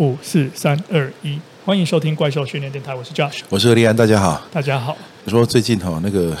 五四三二一，欢迎收听怪兽训练电台，我是 Josh，我是何立安，大家好，大家好。你说最近哈那个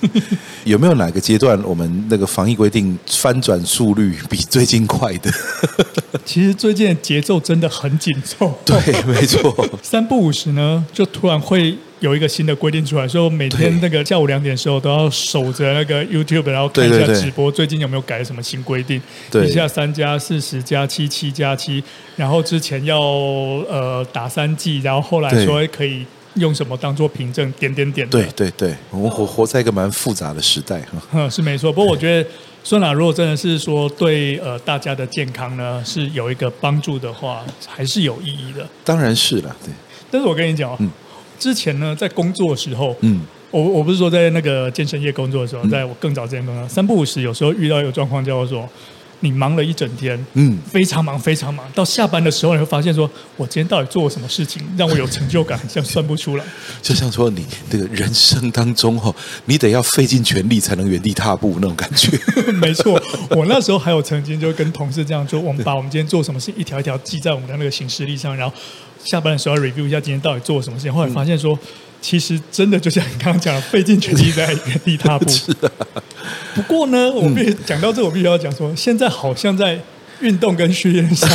有没有哪个阶段我们那个防疫规定翻转速率比最近快的？其实最近的节奏真的很紧凑，对，没错，三不五十呢，就突然会。有一个新的规定出来，说每天那个下午两点的时候都要守着那个 YouTube，然后看一下直播。最近有没有改什么新规定？对，一下三加四十加七七加七，然后之前要呃打三剂，然后后来说可以用什么当做凭证？点点点。对对对，我们活活在一个蛮复杂的时代哈。是没错，不过我觉得，孙老如果真的是说对呃大家的健康呢是有一个帮助的话，还是有意义的。当然是了，对。但是我跟你讲，嗯。之前呢，在工作的时候，嗯，我我不是说在那个健身业工作的时候，在我更早之前工作，三不五时，有时候遇到一个状况，叫做你忙了一整天，嗯，非常忙，非常忙，到下班的时候，你会发现说，我今天到底做了什么事情，让我有成就感，像算不出来。就像说你这个人生当中哈，你得要费尽全力才能原地踏步那种感觉。没错，我那时候还有曾经就跟同事这样说，我们把我们今天做什么事一条一条记在我们的那个行事历上，然后。下班的时候要 review 一下今天到底做了什么事情，后来发现说，其实真的就像你刚刚讲的，费尽全力在 原地踏步。不过呢，我必须讲到这，我必须要讲说，现在好像在运动跟训练上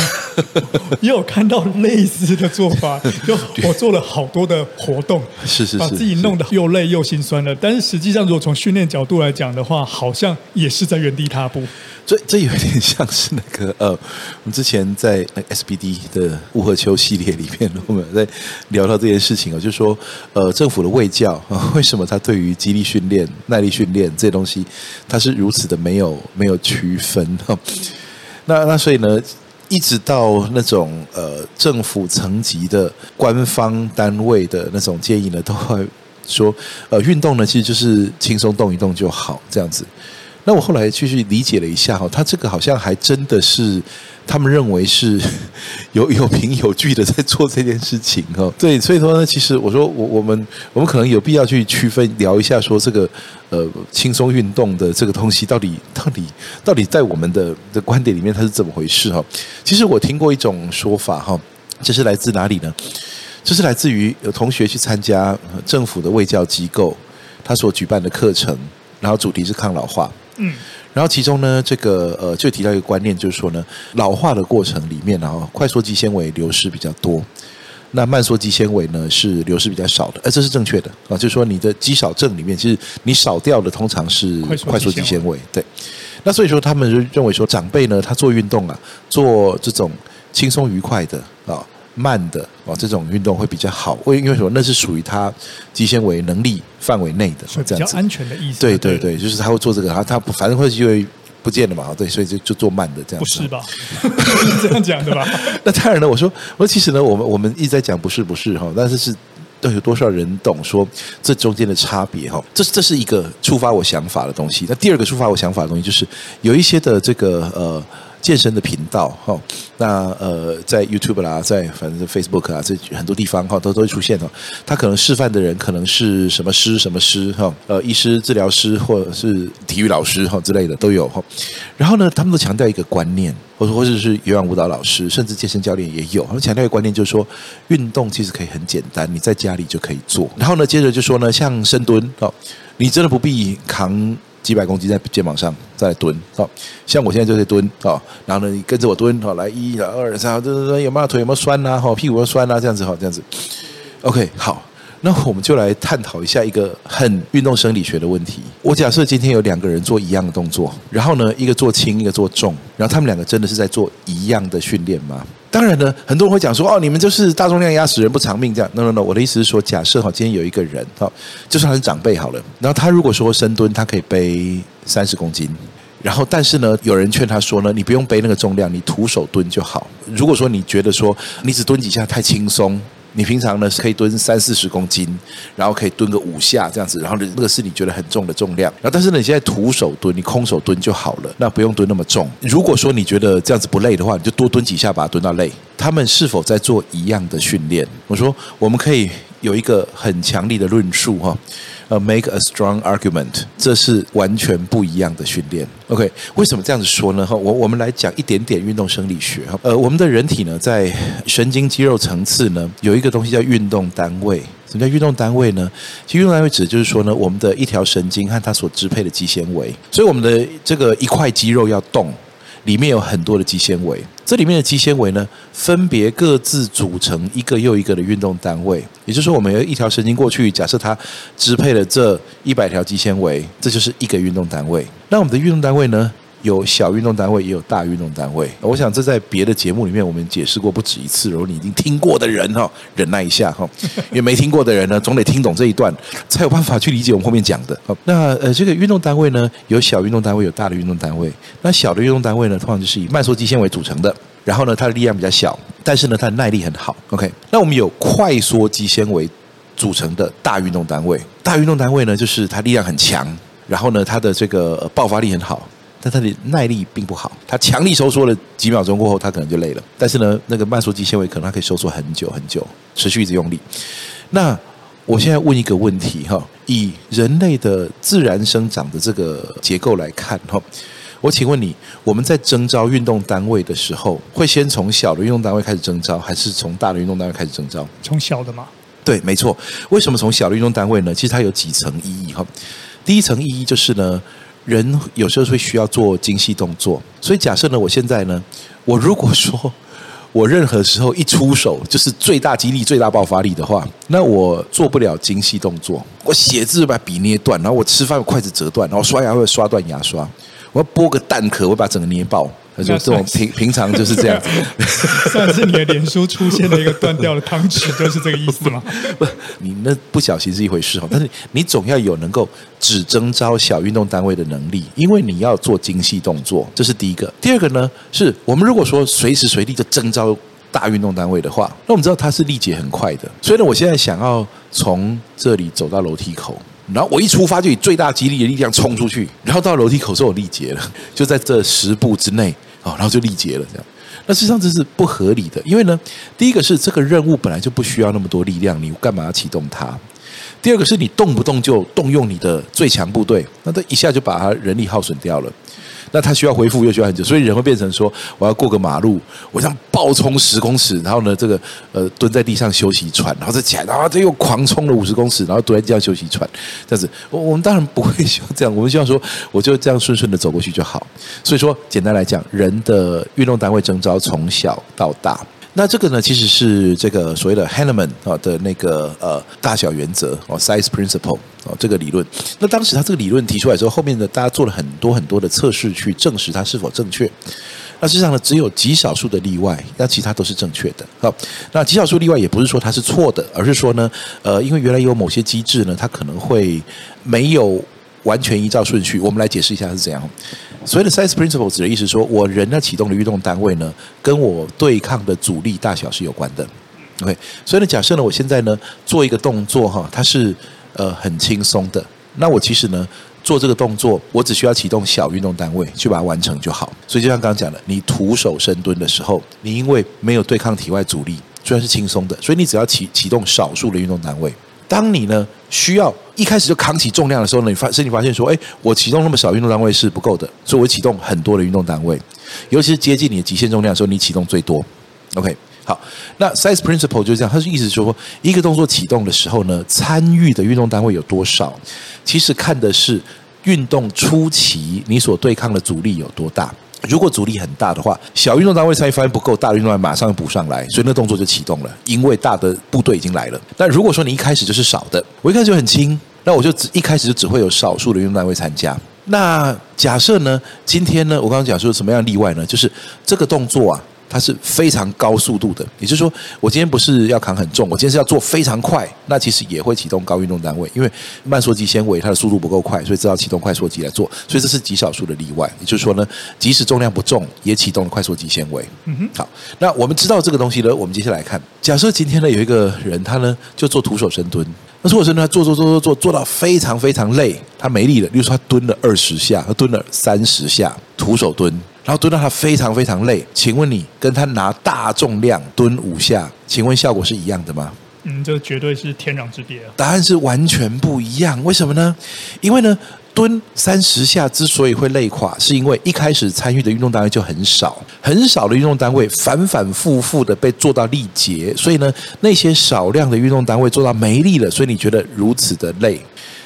也有看到类似的做法。就我做了好多的活动，是是是，把自己弄得又累又心酸了。但是实际上，如果从训练角度来讲的话，好像也是在原地踏步。这这有点像是那个呃，我们之前在那个 SBD 的乌合秋系列里面，我们在聊到这件事情啊，就是说呃，政府的卫教啊，为什么他对于肌力训练、耐力训练这些东西，它是如此的没有没有区分哈？那那所以呢，一直到那种呃政府层级的官方单位的那种建议呢，都会说呃，运动呢其实就是轻松动一动就好这样子。那我后来继续理解了一下哈，他这个好像还真的是他们认为是 有有凭有据的在做这件事情哈。对，所以说呢，其实我说我我们我们可能有必要去区分聊一下，说这个呃轻松运动的这个东西到底到底到底在我们的的观点里面它是怎么回事哈。其实我听过一种说法哈，这是来自哪里呢？这是来自于有同学去参加政府的卫教机构他所举办的课程，然后主题是抗老化。嗯，然后其中呢，这个呃，就提到一个观念，就是说呢，老化的过程里面啊，快速肌纤维流失比较多，那慢缩肌纤维呢是流失比较少的，而这是正确的。啊，就是说你的肌少症里面，其实你少掉的通常是快速肌纤维，对。那所以说，他们就认为说，长辈呢，他做运动啊，做这种轻松愉快的啊。慢的哦，这种运动会比较好，为因为什么？那是属于他肌纤维能力范围内的，这样子比较安全的意思。对对对，就是他会做这个，他他反正会就会不见了嘛，对，所以就就做慢的这样子。不是吧？是 这样讲的吧？那当然了，我说我说其实呢，我们我们一直在讲不是不是哈，但是是都有多少人懂说这中间的差别哈？这这是一个触发我想法的东西。那第二个触发我想法的东西就是有一些的这个呃。健身的频道哈，那呃，在 YouTube 啦，在反正 Facebook 啊，这很多地方哈，都都会出现哦。他可能示范的人可能是什么师什么师哈，呃，医师、治疗师或者是体育老师哈之类的都有哈。然后呢，他们都强调一个观念，或者或者是有氧舞蹈老师，甚至健身教练也有，他们强调一个观念，就是说运动其实可以很简单，你在家里就可以做。然后呢，接着就说呢，像深蹲哦，你真的不必扛。几百公斤在肩膀上再来蹲，好，像我现在就在蹲，好，然后呢，你跟着我蹲，好，来一、二、三，这这有没有腿有没有酸呐？好，屁股有没有酸呐？这样子，好，这样子，OK，好，那我们就来探讨一下一个很运动生理学的问题。我假设今天有两个人做一样的动作，然后呢，一个做轻，一个做重，然后他们两个真的是在做一样的训练吗？当然呢，很多人会讲说，哦，你们就是大重量压死人不偿命这样。No No No，我的意思是说，假设哈，今天有一个人，哈，就算他是长辈好了，然后他如果说深蹲，他可以背三十公斤，然后但是呢，有人劝他说呢，你不用背那个重量，你徒手蹲就好。如果说你觉得说你只蹲几下太轻松。你平常呢是可以蹲三四十公斤，然后可以蹲个五下这样子，然后那个是你觉得很重的重量，然后但是呢你现在徒手蹲，你空手蹲就好了，那不用蹲那么重。如果说你觉得这样子不累的话，你就多蹲几下把它蹲到累。他们是否在做一样的训练？我说我们可以有一个很强力的论述哈，呃，make a strong argument，这是完全不一样的训练。OK，为什么这样子说呢？哈，我我们来讲一点点运动生理学哈。呃，我们的人体呢，在神经肌肉层次呢，有一个东西叫运动单位。什么叫运动单位呢？其实运动单位指的就是说呢，我们的一条神经和它所支配的肌纤维。所以我们的这个一块肌肉要动。里面有很多的肌纤维，这里面的肌纤维呢，分别各自组成一个又一个的运动单位。也就是说，我们有一条神经过去，假设它支配了这一百条肌纤维，这就是一个运动单位。那我们的运动单位呢？有小运动单位，也有大运动单位。我想这在别的节目里面我们解释过不止一次。如果你已经听过的人哈，忍耐一下哈，因为没听过的人呢，总得听懂这一段，才有办法去理解我们后面讲的。那呃，这个运动单位呢，有小运动单位，有大的运动单位。那小的运动单位呢，通常就是以慢缩肌纤维组成的，然后呢，它的力量比较小，但是呢，它的耐力很好。OK，那我们有快缩肌纤维组成的大运动单位，大运动单位呢，就是它力量很强，然后呢，它的这个爆发力很好。但他的耐力并不好，他强力收缩了几秒钟过后，他可能就累了。但是呢，那个慢缩肌纤维可能它可以收缩很久很久，持续一直用力。那我现在问一个问题哈，以人类的自然生长的这个结构来看哈，我请问你，我们在征召运动单位的时候，会先从小的运动单位开始征召，还是从大的运动单位开始征招？从小的吗？对，没错。为什么从小的运动单位呢？其实它有几层意义哈。第一层意义就是呢。人有时候会需要做精细动作，所以假设呢，我现在呢，我如果说 我任何时候一出手就是最大肌力、最大爆发力的话，那我做不了精细动作。我写字把笔捏断，然后我吃饭筷子折断，然后刷牙会刷断牙刷，我要剥个蛋壳，我把整个捏爆。就这种平平常就是这样子。上次你的脸书出现的一个断掉的汤匙，就是这个意思吗？不，你那不小心是一回事哦，但是你总要有能够只征召小运动单位的能力，因为你要做精细动作，这是第一个。第二个呢，是我们如果说随时随地就征召大运动单位的话，那我们知道它是力竭很快的。所以呢，我现在想要从这里走到楼梯口。然后我一出发就以最大肌力的力量冲出去，然后到楼梯口之后我力竭了，就在这十步之内然后就力竭了这样。那实际上这是不合理的，因为呢，第一个是这个任务本来就不需要那么多力量，你干嘛要启动它？第二个是你动不动就动用你的最强部队，那这一下就把它人力耗损掉了。那他需要回复又需要很久，所以人会变成说，我要过个马路，我这样暴冲十公尺，然后呢，这个呃蹲在地上休息喘，然后再起来，然后这又狂冲了五十公尺，然后蹲在地上休息喘，这样子，我我们当然不会希望这样，我们希望说，我就这样顺顺的走过去就好。所以说，简单来讲，人的运动单位征召从小到大。那这个呢，其实是这个所谓的 Hanneman 啊的那个呃大小原则哦，size principle 哦这个理论。那当时他这个理论提出来之后，后面呢大家做了很多很多的测试去证实它是否正确。那实际上呢，只有极少数的例外，那其他都是正确的。好，那极少数例外也不是说它是错的，而是说呢，呃，因为原来有某些机制呢，它可能会没有完全依照顺序。我们来解释一下是怎样。所谓的 size principle 指的意思说，我人呢启动的运动单位呢，跟我对抗的阻力大小是有关的。OK，所以呢，假设呢，我现在呢做一个动作哈，它是呃很轻松的，那我其实呢做这个动作，我只需要启动小运动单位去把它完成就好。所以就像刚刚讲的，你徒手深蹲的时候，你因为没有对抗体外阻力，虽然是轻松的，所以你只要启启动少数的运动单位。当你呢需要一开始就扛起重量的时候呢，你发身体发现说，哎，我启动那么少运动单位是不够的，所以我启动很多的运动单位，尤其是接近你的极限重量的时候，你启动最多。OK，好，那 size principle 就是这样，它是意思说，一个动作启动的时候呢，参与的运动单位有多少，其实看的是运动初期你所对抗的阻力有多大。如果阻力很大的话，小运动单位参与发现不够，大的运动单位马上补上来，所以那动作就启动了，因为大的部队已经来了。但如果说你一开始就是少的，我一开始就很轻，那我就只一开始就只会有少数的运动单位参加。那假设呢，今天呢，我刚刚讲说什么样例外呢？就是这个动作啊。它是非常高速度的，也就是说，我今天不是要扛很重，我今天是要做非常快，那其实也会启动高运动单位，因为慢缩肌纤维它的速度不够快，所以只好启动快缩肌来做，所以这是极少数的例外。也就是说呢，即使重量不重，也启动了快缩肌纤维。嗯哼，好，那我们知道这个东西呢，我们接下来看，假设今天呢有一个人，他呢就做徒手深蹲，那徒手深蹲他做做做做做做到非常非常累，他没力了，例如说他蹲了二十下，他蹲了三十下，徒手蹲。然后蹲到他非常非常累，请问你跟他拿大重量蹲五下，请问效果是一样的吗？嗯，这绝对是天壤之别啊！答案是完全不一样。为什么呢？因为呢，蹲三十下之所以会累垮，是因为一开始参与的运动单位就很少，很少的运动单位反反复复的被做到力竭，所以呢，那些少量的运动单位做到没力了，所以你觉得如此的累。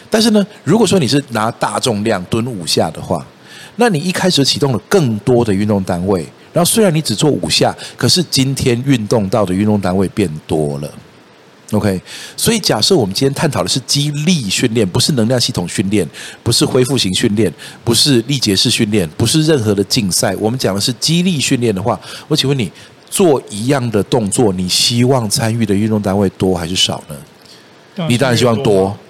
但是呢，如果说你是拿大重量蹲五下的话，那你一开始启动了更多的运动单位。然后虽然你只做五下，可是今天运动到的运动单位变多了，OK。所以假设我们今天探讨的是肌力训练，不是能量系统训练，不是恢复型训练，不是力竭式训练，不是任何的竞赛，我们讲的是肌力训练的话，我请问你做一样的动作，你希望参与的运动单位多还是少呢？你当然希望多，对。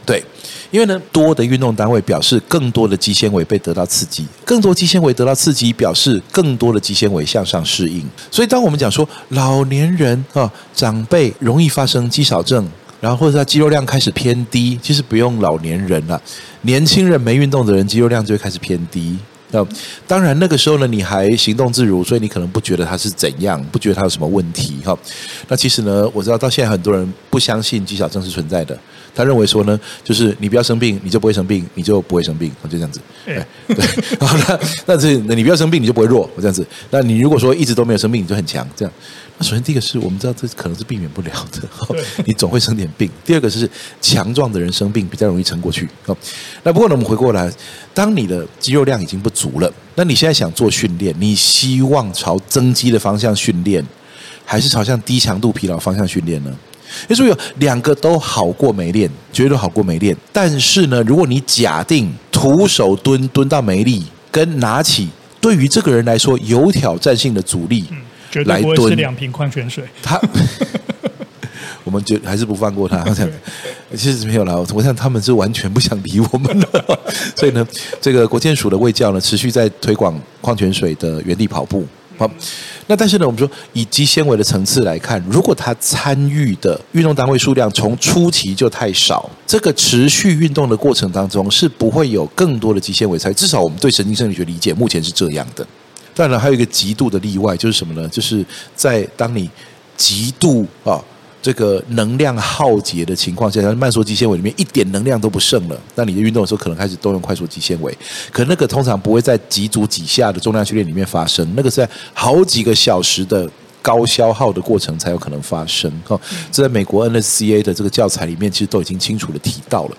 因为呢，多的运动单位表示更多的肌纤维被得到刺激，更多肌纤维得到刺激，表示更多的肌纤维向上适应。所以，当我们讲说老年人啊、长辈容易发生肌少症，然后或者他肌肉量开始偏低，其实不用老年人了，年轻人没运动的人肌肉量就会开始偏低。那当然，那个时候呢，你还行动自如，所以你可能不觉得他是怎样，不觉得他有什么问题哈。那其实呢，我知道到现在很多人不相信肌少症是存在的。他认为说呢，就是你不要生病，你就不会生病，你就不会生病，就这样子。对，对，好，那那这那你不要生病，你就不会弱，这样子。那你如果说一直都没有生病，你就很强，这样。那首先第一个是我们知道这可能是避免不了的，你总会生点病。第二个是强壮的人生病比较容易撑过去。那不过呢，我们回过来，当你的肌肉量已经不足了，那你现在想做训练，你希望朝增肌的方向训练，还是朝向低强度疲劳方向训练呢？你说有两个都好过没练，绝对好过没练。但是呢，如果你假定徒手蹲蹲到没力，跟拿起对于这个人来说有挑战性的阻力来蹲，绝对不会是两瓶矿泉水。他，我们就还是不放过他。这样其实没有啦，我想他们是完全不想理我们的。所以呢，这个国建署的卫教呢，持续在推广矿泉水的原地跑步。好，那但是呢，我们说以肌纤维的层次来看，如果它参与的运动单位数量从初期就太少，这个持续运动的过程当中是不会有更多的肌纤维参与。至少我们对神经生理学理解目前是这样的。当然，还有一个极度的例外，就是什么呢？就是在当你极度啊。这个能量耗竭的情况下，像慢缩肌纤维里面一点能量都不剩了，那你的运动的时候可能开始动用快速肌纤维，可那个通常不会在几组几下的重量训练里面发生，那个是在好几个小时的高消耗的过程才有可能发生。哈，这在美国 NSCA 的这个教材里面其实都已经清楚的提到了，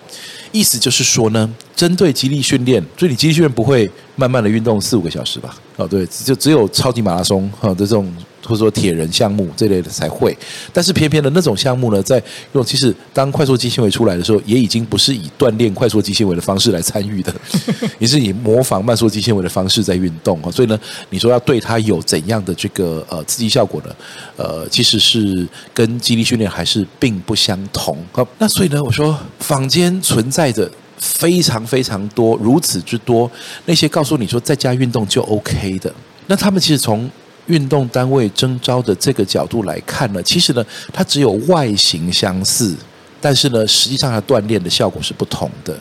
意思就是说呢，针对肌力训练，所以你肌力训练不会慢慢的运动四五个小时吧？哦，对，就只有超级马拉松哈的这种。或者说铁人项目这类的才会，但是偏偏的那种项目呢，在用其实当快速肌纤维出来的时候，也已经不是以锻炼快速肌纤维的方式来参与的，也是以模仿慢速肌纤维的方式在运动啊。所以呢，你说要对它有怎样的这个呃刺激效果呢？呃，其实是跟肌力训练还是并不相同。好，那所以呢，我说坊间存在着非常非常多如此之多那些告诉你说在家运动就 OK 的，那他们其实从运动单位征招的这个角度来看呢，其实呢，它只有外形相似，但是呢，实际上它锻炼的效果是不同的。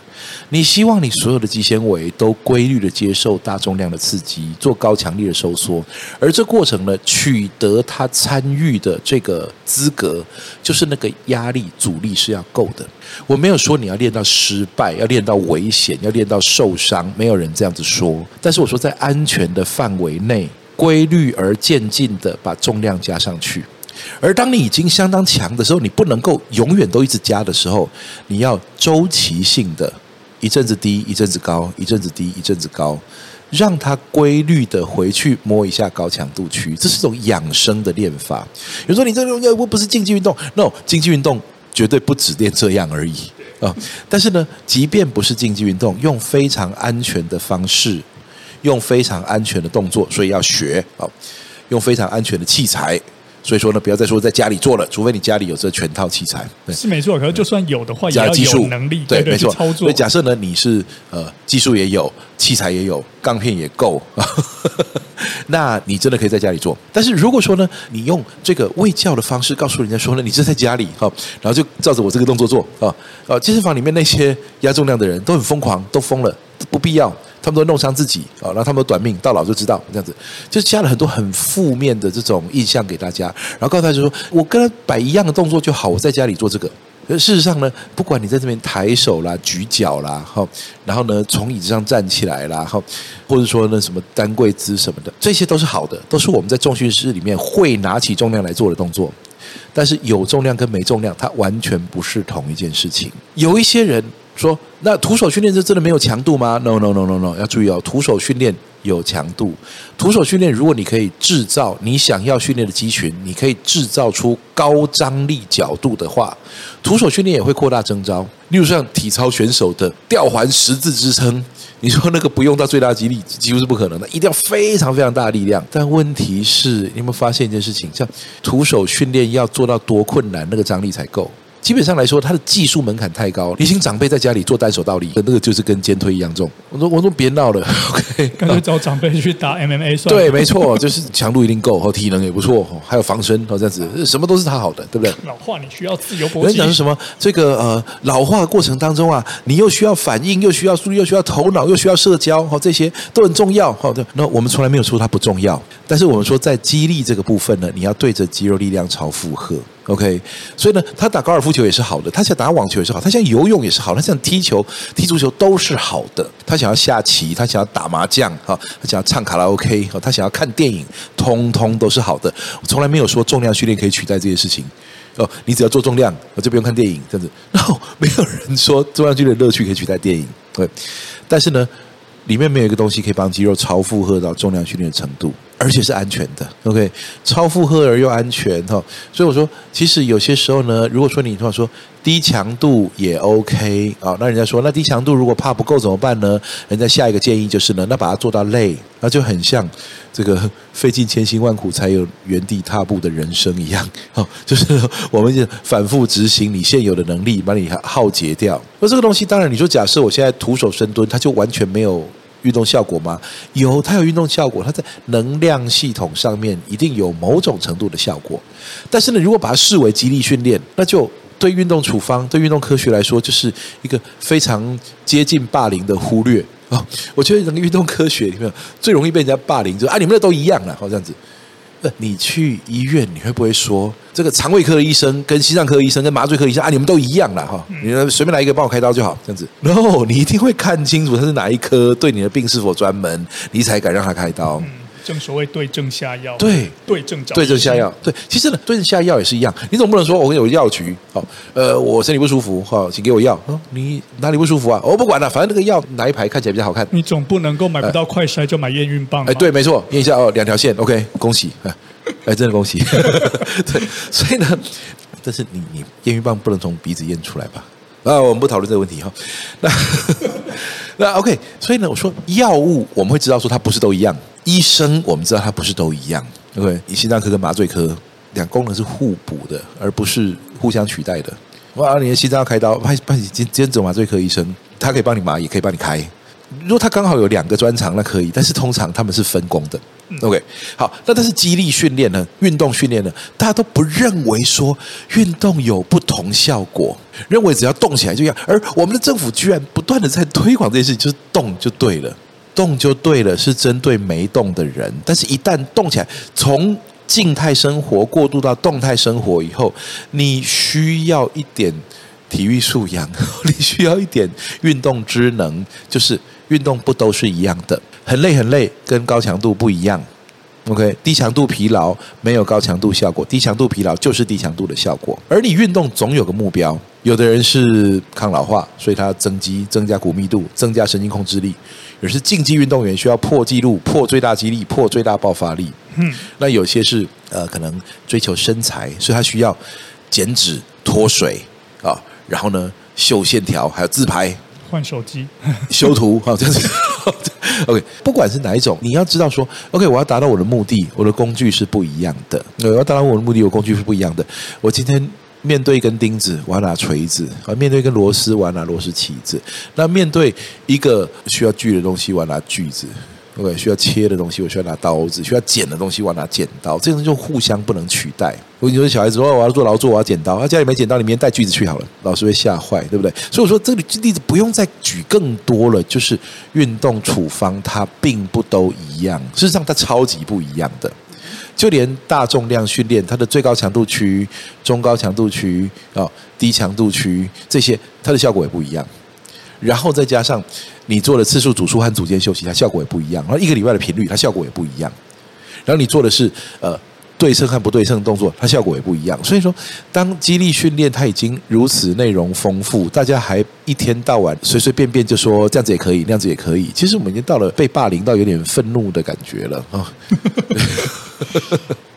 你希望你所有的肌纤维都规律的接受大重量的刺激，做高强力的收缩，而这过程呢，取得它参与的这个资格，就是那个压力阻力是要够的。我没有说你要练到失败，要练到危险，要练到受伤，没有人这样子说。但是我说在安全的范围内。规律而渐进的把重量加上去，而当你已经相当强的时候，你不能够永远都一直加的时候，你要周期性的，一阵子低，一阵子高，一阵子低，一阵子高，让它规律的回去摸一下高强度区，这是一种养生的练法。有人说你这个要不不是竞技运动，no，竞技运动绝对不只练这样而已啊。但是呢，即便不是竞技运动，用非常安全的方式。用非常安全的动作，所以要学啊！用非常安全的器材，所以说呢，不要再说在家里做了，除非你家里有这全套器材。对是没错，可是就算有的话，也要有能力，对，对，没错。操作。所以假设呢，你是呃技术也有，器材也有，钢片也够，那你真的可以在家里做。但是如果说呢，你用这个卫教的方式告诉人家说呢，你是在家里哈，然后就照着我这个动作做啊啊！健身房里面那些压重量的人都很疯狂，都疯了，不必要。他们都弄伤自己啊，然后他们都短命，到老就知道这样子，就加了很多很负面的这种印象给大家，然后告诉他就说，我跟他摆一样的动作就好，我在家里做这个。事实上呢，不管你在这边抬手啦、举脚啦，哈，然后呢从椅子上站起来啦，哈，或者说那什么单跪姿什么的，这些都是好的，都是我们在重训室里面会拿起重量来做的动作。但是有重量跟没重量，它完全不是同一件事情。有一些人说，那徒手训练就真的没有强度吗？No No No No No，要注意哦，徒手训练。有强度，徒手训练，如果你可以制造你想要训练的肌群，你可以制造出高张力角度的话，徒手训练也会扩大征招。例如像体操选手的吊环十字支撑，你说那个不用到最大肌力，几乎是不可能的，一定要非常非常大的力量。但问题是，你有没有发现一件事情？像徒手训练要做到多困难，那个张力才够。基本上来说，他的技术门槛太高。你请长辈在家里做单手倒立，那个就是跟肩推一样重。我说，我说别闹了，OK，干脆找长辈去打 MMA 算了。对，没错，就是强度一定够，和体能也不错，还有防身，哦，这样子，什么都是他好的，对不对？老化你需要自由搏击。我跟你讲是什么？这个呃，老化的过程当中啊，你又需要反应，又需要速度，又需要头脑，又需要社交，哈，这些都很重要，哈。那我们从来没有说它不重要，但是我们说在肌力这个部分呢，你要对着肌肉力量超负荷。OK，所以呢，他打高尔夫球也是好的，他想打网球也是好，他想游泳也是好，他想踢球、踢足球都是好的。他想要下棋，他想要打麻将，哈，他想要唱卡拉 OK，哈，他想要看电影，通通都是好的。我从来没有说重量训练可以取代这些事情。哦，你只要做重量，我就不用看电影，这样子。然后没有人说重量训练的乐趣可以取代电影，对。但是呢，里面没有一个东西可以帮肌肉超负荷到重量训练的程度。而且是安全的，OK，超负荷而又安全哈，所以我说，其实有些时候呢，如果说你话说低强度也 OK 啊，那人家说那低强度如果怕不够怎么办呢？人家下一个建议就是呢，那把它做到累，那就很像这个费尽千辛万苦才有原地踏步的人生一样，哦，就是我们就反复执行你现有的能力，把你耗竭掉。那这个东西，当然你说假设我现在徒手深蹲，它就完全没有。运动效果吗？有，它有运动效果，它在能量系统上面一定有某种程度的效果。但是呢，如果把它视为激励训练，那就对运动处方、对运动科学来说，就是一个非常接近霸凌的忽略啊！我觉得整个运动科学里面最容易被人家霸凌，就啊，你们那都一样了，好这样子。你去医院，你会不会说这个肠胃科的医生跟心脏科医生跟麻醉科医生啊，你们都一样了哈？你随便来一个帮我开刀就好，这样子。然后你一定会看清楚他是哪一科，对你的病是否专门，你才敢让他开刀。正所谓对症下药，对对症找对症下药。对，其实呢，对症下药也是一样。你总不能说我跟有药局，好，呃，我身体不舒服，好，请给我药。你哪里不舒服啊？我不管了，反正那个药哪一排看起来比较好看。你总不能够买不到快筛就买验孕棒。哎，对，没错，验一下哦，两条线，OK，恭喜，哎，真的恭喜。对，所以呢，但是你你验孕棒不能从鼻子验出来吧？啊，我们不讨论这个问题哈。那 那 OK，所以呢，我说药物我们会知道说它不是都一样。医生，我们知道它不是都一样，，OK？你心脏科跟麻醉科两功能是互补的，而不是互相取代的。哇，你的心脏要开刀，派派你兼兼走麻醉科医生，他可以帮你麻，也可以帮你开。如果他刚好有两个专长，那可以。但是通常他们是分工的。OK，好，那但是激励训练呢？运动训练呢？大家都不认为说运动有不同效果，认为只要动起来就一样。而我们的政府居然不断的在推广这件事情，就是动就对了。动就对了，是针对没动的人。但是，一旦动起来，从静态生活过渡到动态生活以后，你需要一点体育素养，你需要一点运动之能。就是运动不都是一样的，很累很累，跟高强度不一样。OK，低强度疲劳没有高强度效果，低强度疲劳就是低强度的效果。而你运动总有个目标，有的人是抗老化，所以他增肌、增加骨密度、增加神经控制力；有是竞技运动员需要破纪录、破最大肌力、破最大爆发力。嗯，那有些是呃可能追求身材，所以他需要减脂、脱水啊，然后呢秀线条，还有自拍。换手机、修图，好，这样子。OK，不管是哪一种，你要知道说，OK，我要达到我的目的，我的工具是不一样的。我要达到我的目的，我工具是不一样的。我今天面对一根钉子，我要拿锤子；啊，面对一根螺丝，我要拿螺丝起子。那面对一个需要锯的东西，我要拿锯子。，OK，需要切的东西我需要拿刀子，需要剪的东西我要拿剪刀，这个东西就互相不能取代。如果你说小孩子说我要做劳作，我要剪刀，他家里没剪刀，你明天带锯子去好了，老师会吓坏，对不对？所以我说这个例子不用再举更多了，就是运动处方它并不都一样，事实上它超级不一样的。就连大重量训练，它的最高强度区、中高强度区、啊低强度区这些，它的效果也不一样。然后再加上你做的次数、组数和组间休息，它效果也不一样。然后一个礼拜的频率，它效果也不一样。然后你做的是呃对称和不对称动作，它效果也不一样。所以说，当肌力训练它已经如此内容丰富，大家还一天到晚随随便便就说这样子也可以，那样子也可以。其实我们已经到了被霸凌到有点愤怒的感觉了啊。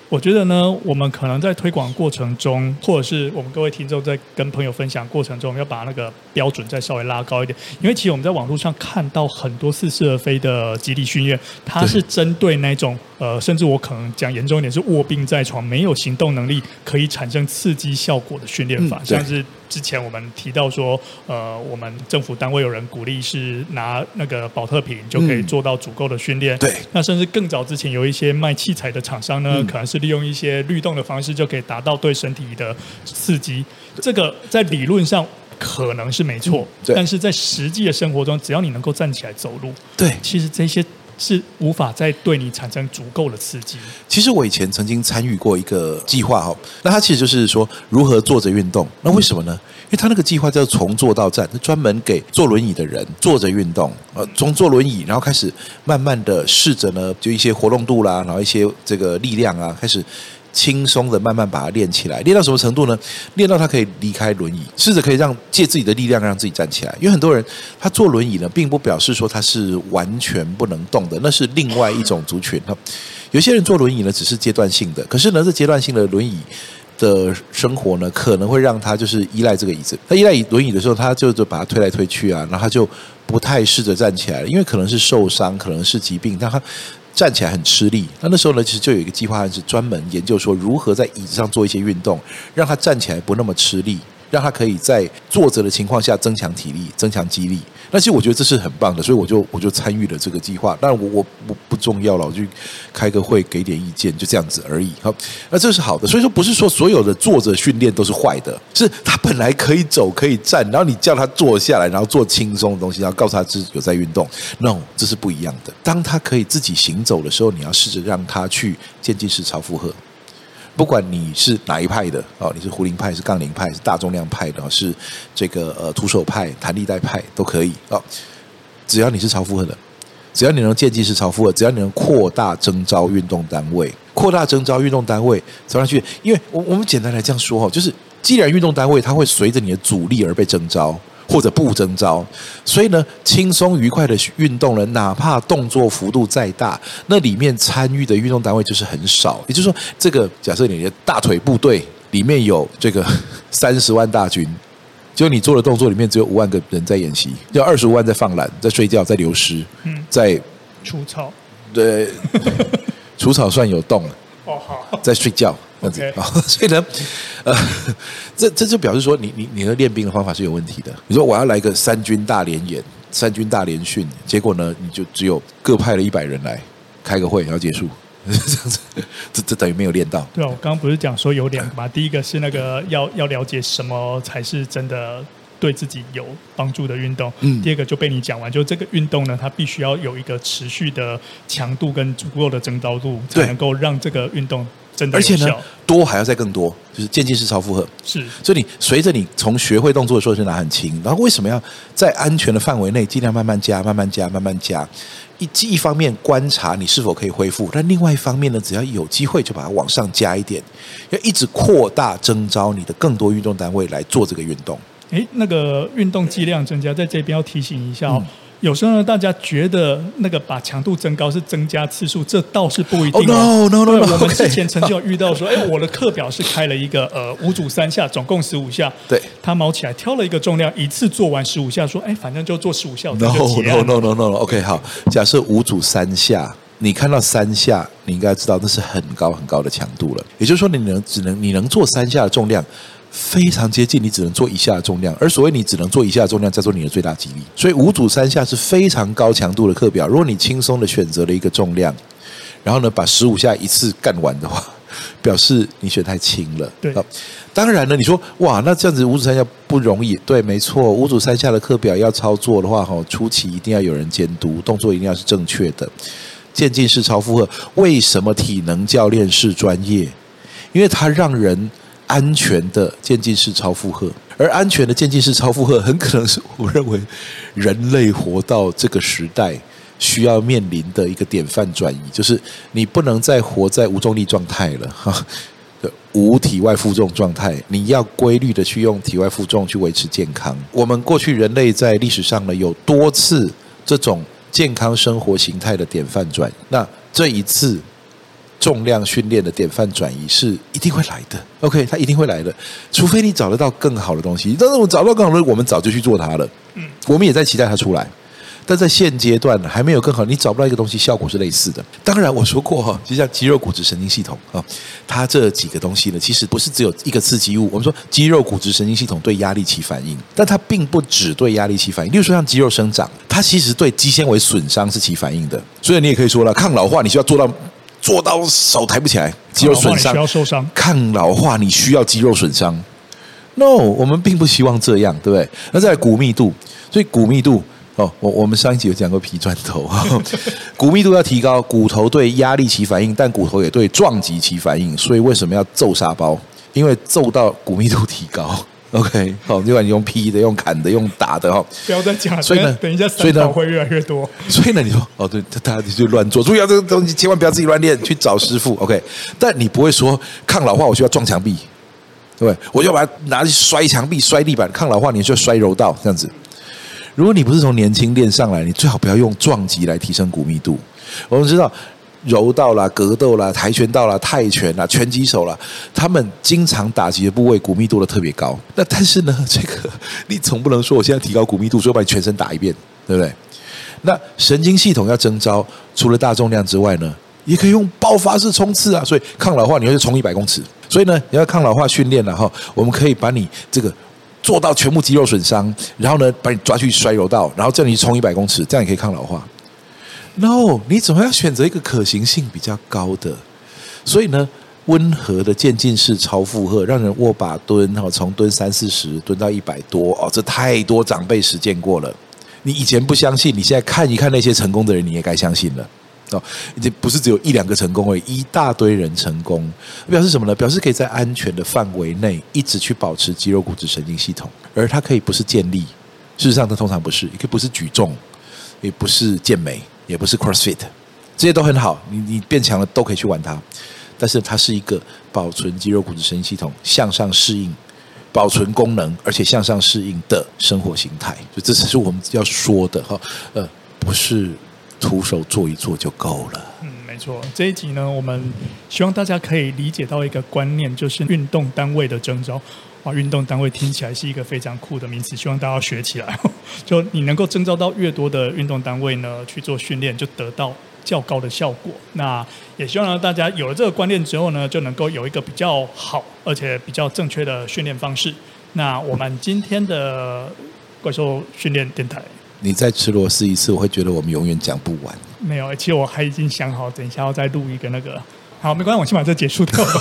我觉得呢，我们可能在推广过程中，或者是我们各位听众在跟朋友分享过程中，要把那个标准再稍微拉高一点。因为其实我们在网络上看到很多似是而非的肌力训练，它是针对那种呃，甚至我可能讲严重一点，是卧病在床、没有行动能力，可以产生刺激效果的训练法，像是。之前我们提到说，呃，我们政府单位有人鼓励是拿那个保特瓶就可以做到足够的训练。对。那甚至更早之前有一些卖器材的厂商呢，可能是利用一些律动的方式就可以达到对身体的刺激。这个在理论上可能是没错，但是在实际的生活中，只要你能够站起来走路，对，其实这些。是无法再对你产生足够的刺激。其实我以前曾经参与过一个计划哈，那它其实就是说如何坐着运动。那为什么呢？因为他那个计划叫从坐到站，他专门给坐轮椅的人坐着运动。呃，从坐轮椅，然后开始慢慢的试着呢，就一些活动度啦，然后一些这个力量啊，开始。轻松的慢慢把它练起来，练到什么程度呢？练到他可以离开轮椅，试着可以让借自己的力量让自己站起来。因为很多人他坐轮椅呢，并不表示说他是完全不能动的，那是另外一种族群。有些人坐轮椅呢，只是阶段性的，可是呢，这阶段性的轮椅的生活呢，可能会让他就是依赖这个椅子。他依赖轮椅的时候，他就就把它推来推去啊，然后他就不太试着站起来了，因为可能是受伤，可能是疾病，但他。站起来很吃力，那那时候呢，其实就有一个计划案是专门研究说如何在椅子上做一些运动，让他站起来不那么吃力。让他可以在坐着的情况下增强体力、增强肌力。那其实我觉得这是很棒的，所以我就我就参与了这个计划。当然我我不不重要了，我就开个会给点意见，就这样子而已。好，那这是好的。所以说不是说所有的坐着训练都是坏的，是他本来可以走可以站，然后你叫他坐下来，然后做轻松的东西，然后告诉他自己有在运动。No，这是不一样的。当他可以自己行走的时候，你要试着让他去渐进式超负荷。不管你是哪一派的哦，你是壶铃派，是杠铃派，是大重量派的，是这个呃徒手派、弹力带派都可以哦。只要你是超负荷的，只要你能渐进式超负荷，只要你能扩大征召运动单位，扩大征召运动单位走上去。因为我我们简单来这样说哈，就是既然运动单位它会随着你的阻力而被征召。或者不征召，所以呢，轻松愉快的运动呢，哪怕动作幅度再大，那里面参与的运动单位就是很少。也就是说，这个假设你的大腿部队里面有这个 三十万大军，就你做的动作里面只有五万个人在演习，要二十五万在放懒、在睡觉、在流失、嗯，在除草，对，除草算有动，哦好，在睡觉。这样子啊，所以呢，呃，这这就表示说你，你你你的练兵的方法是有问题的。你说我要来个三军大联演、三军大联训，结果呢，你就只有各派了一百人来开个会，然后结束，这样子，这这等于没有练到。对啊，我刚刚不是讲说有两个嘛？第一个是那个要要了解什么才是真的对自己有帮助的运动。嗯。第二个就被你讲完，就这个运动呢，它必须要有一个持续的强度跟足够的增高度，才能够让这个运动。而且呢，多还要再更多，就是渐进式超负荷。是，所以你随着你从学会动作的时候就拿很轻，然后为什么要在安全的范围内尽量慢慢加、慢慢加、慢慢加？一一方面观察你是否可以恢复，但另外一方面呢，只要有机会就把它往上加一点，要一直扩大征招你的更多运动单位来做这个运动。诶，那个运动剂量增加，在这边要提醒一下哦。嗯有时候呢，大家觉得那个把强度增高是增加次数，这倒是不一定。哦。no no no！我们之前曾经有遇到说，哎，我的课表是开了一个呃五组三下，总共十五下。对。他毛起来挑了一个重量，一次做完十五下，说，哎，反正就做十五下。No no no no no OK，好，假设五组三下，你看到三下，你应该知道那是很高很高的强度了。也就是说，你能只能你能做三下的重量。非常接近，你只能做以下的重量。而所谓你只能做以下的重量，叫做你的最大肌力。所以五组三下是非常高强度的课表。如果你轻松的选择了一个重量，然后呢，把十五下一次干完的话，表示你选太轻了。对，当然了，你说哇，那这样子五组三下不容易。对，没错，五组三下的课表要操作的话，哈，初期一定要有人监督，动作一定要是正确的。渐进式超负荷，为什么体能教练是专业？因为他让人安全的渐进式超负荷，而安全的渐进式超负荷，很可能是我认为人类活到这个时代需要面临的一个典范转移，就是你不能再活在无重力状态了，哈，无体外负重状态，你要规律的去用体外负重去维持健康。我们过去人类在历史上呢，有多次这种健康生活形态的典范转移，那这一次。重量训练的典范转移是一定会来的，OK，它一定会来的，除非你找得到更好的东西。但是我找到更好的，我们早就去做它了。嗯，我们也在期待它出来，但在现阶段还没有更好。你找不到一个东西，效果是类似的。当然，我说过哈，就像肌肉、骨质、神经系统啊，它这几个东西呢，其实不是只有一个刺激物。我们说肌肉、骨质、神经系统对压力起反应，但它并不只对压力起反应。例如说，像肌肉生长，它其实对肌纤维损伤是起反应的。所以你也可以说了，抗老化你需要做到。做到手抬不起来，肌肉损伤，需要受伤。抗老化你需要肌肉损伤。No，我们并不希望这样，对不对？那再来骨密度，所以骨密度哦，我我们上一集有讲过皮砖头，骨密度要提高，骨头对压力起反应，但骨头也对撞击起反应。所以为什么要揍沙包？因为揍到骨密度提高。OK，好，不管你用劈的、用砍的、用打的哈，不要再讲。所以呢，等一下，所以呢，会越来越多。所以呢，你说哦，对，大家就乱做，注意啊，这个东西千万不要自己乱练，去找师傅。OK，但你不会说抗老化，我需要撞墙壁，对不对？我就要把它拿去摔墙壁、摔地板。抗老化，你需要摔柔道这样子。如果你不是从年轻练上来，你最好不要用撞击来提升骨密度。我们知道。柔道啦、格斗啦、跆拳道啦、泰拳啦、拳击手啦，他们经常打击的部位骨密度都特别高。那但是呢，这个你总不能说我现在提高骨密度，说把你全身打一遍，对不对？那神经系统要征召，除了大重量之外呢，也可以用爆发式冲刺啊。所以抗老化，你要去冲一百公尺。所以呢，你要抗老化训练了哈，我们可以把你这个做到全部肌肉损伤，然后呢，把你抓去摔柔道，然后叫你冲一百公尺，这样也可以抗老化。No，你总要选择一个可行性比较高的。所以呢，温和的渐进式超负荷，让人握把蹲，哈，从蹲三四十蹲到一百多，哦，这太多长辈实践过了。你以前不相信，你现在看一看那些成功的人，你也该相信了。哦，这不是只有一两个成功而已，一大堆人成功，表示什么呢？表示可以在安全的范围内一直去保持肌肉、骨质、神经系统，而它可以不是建立，事实上它通常不是，也可以不是举重，也不是健美。也不是 CrossFit，这些都很好，你你变强了都可以去玩它，但是它是一个保存肌肉骨质神经系统向上适应、保存功能而且向上适应的生活形态，就这才是我们要说的哈。呃，不是徒手做一做就够了。嗯，没错。这一集呢，我们希望大家可以理解到一个观念，就是运动单位的征召。啊，运动单位听起来是一个非常酷的名词，希望大家学起来。就你能够征召到越多的运动单位呢去做训练，就得到较高的效果。那也希望呢大家有了这个观念之后呢，就能够有一个比较好而且比较正确的训练方式。那我们今天的怪兽训练电台，你再吃螺丝一次，我会觉得我们永远讲不完。没有，其实我还已经想好，等一下要再录一个那个。好，没关系，我先把这结束掉。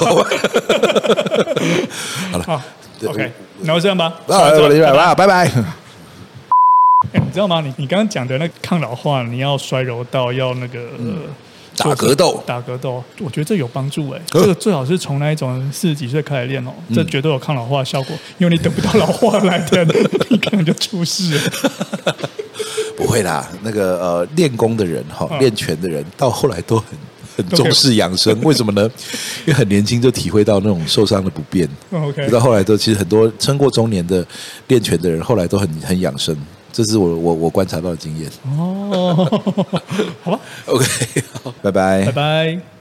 好了，好。OK，那就这样吧。啊，我明白了，拜拜。哎，你知道吗？你你刚刚讲的那抗老化，你要摔柔道，要那个、嗯、打格斗，打格斗，我觉得这有帮助哎。这个最好是从那一种四十几岁开始练哦，这绝对有抗老化的效果。因为你等不到老化来的，你可能就出事了。不会啦，那个呃，练功的人哈，练拳的人到后来都很。很重视养生，为什么呢？因为很年轻就体会到那种受伤的不便。OK，到后来都其实很多撑过中年的练拳的人，后来都很很养生。这是我我我观察到的经验。哦，好吧。OK，好，拜拜，拜拜。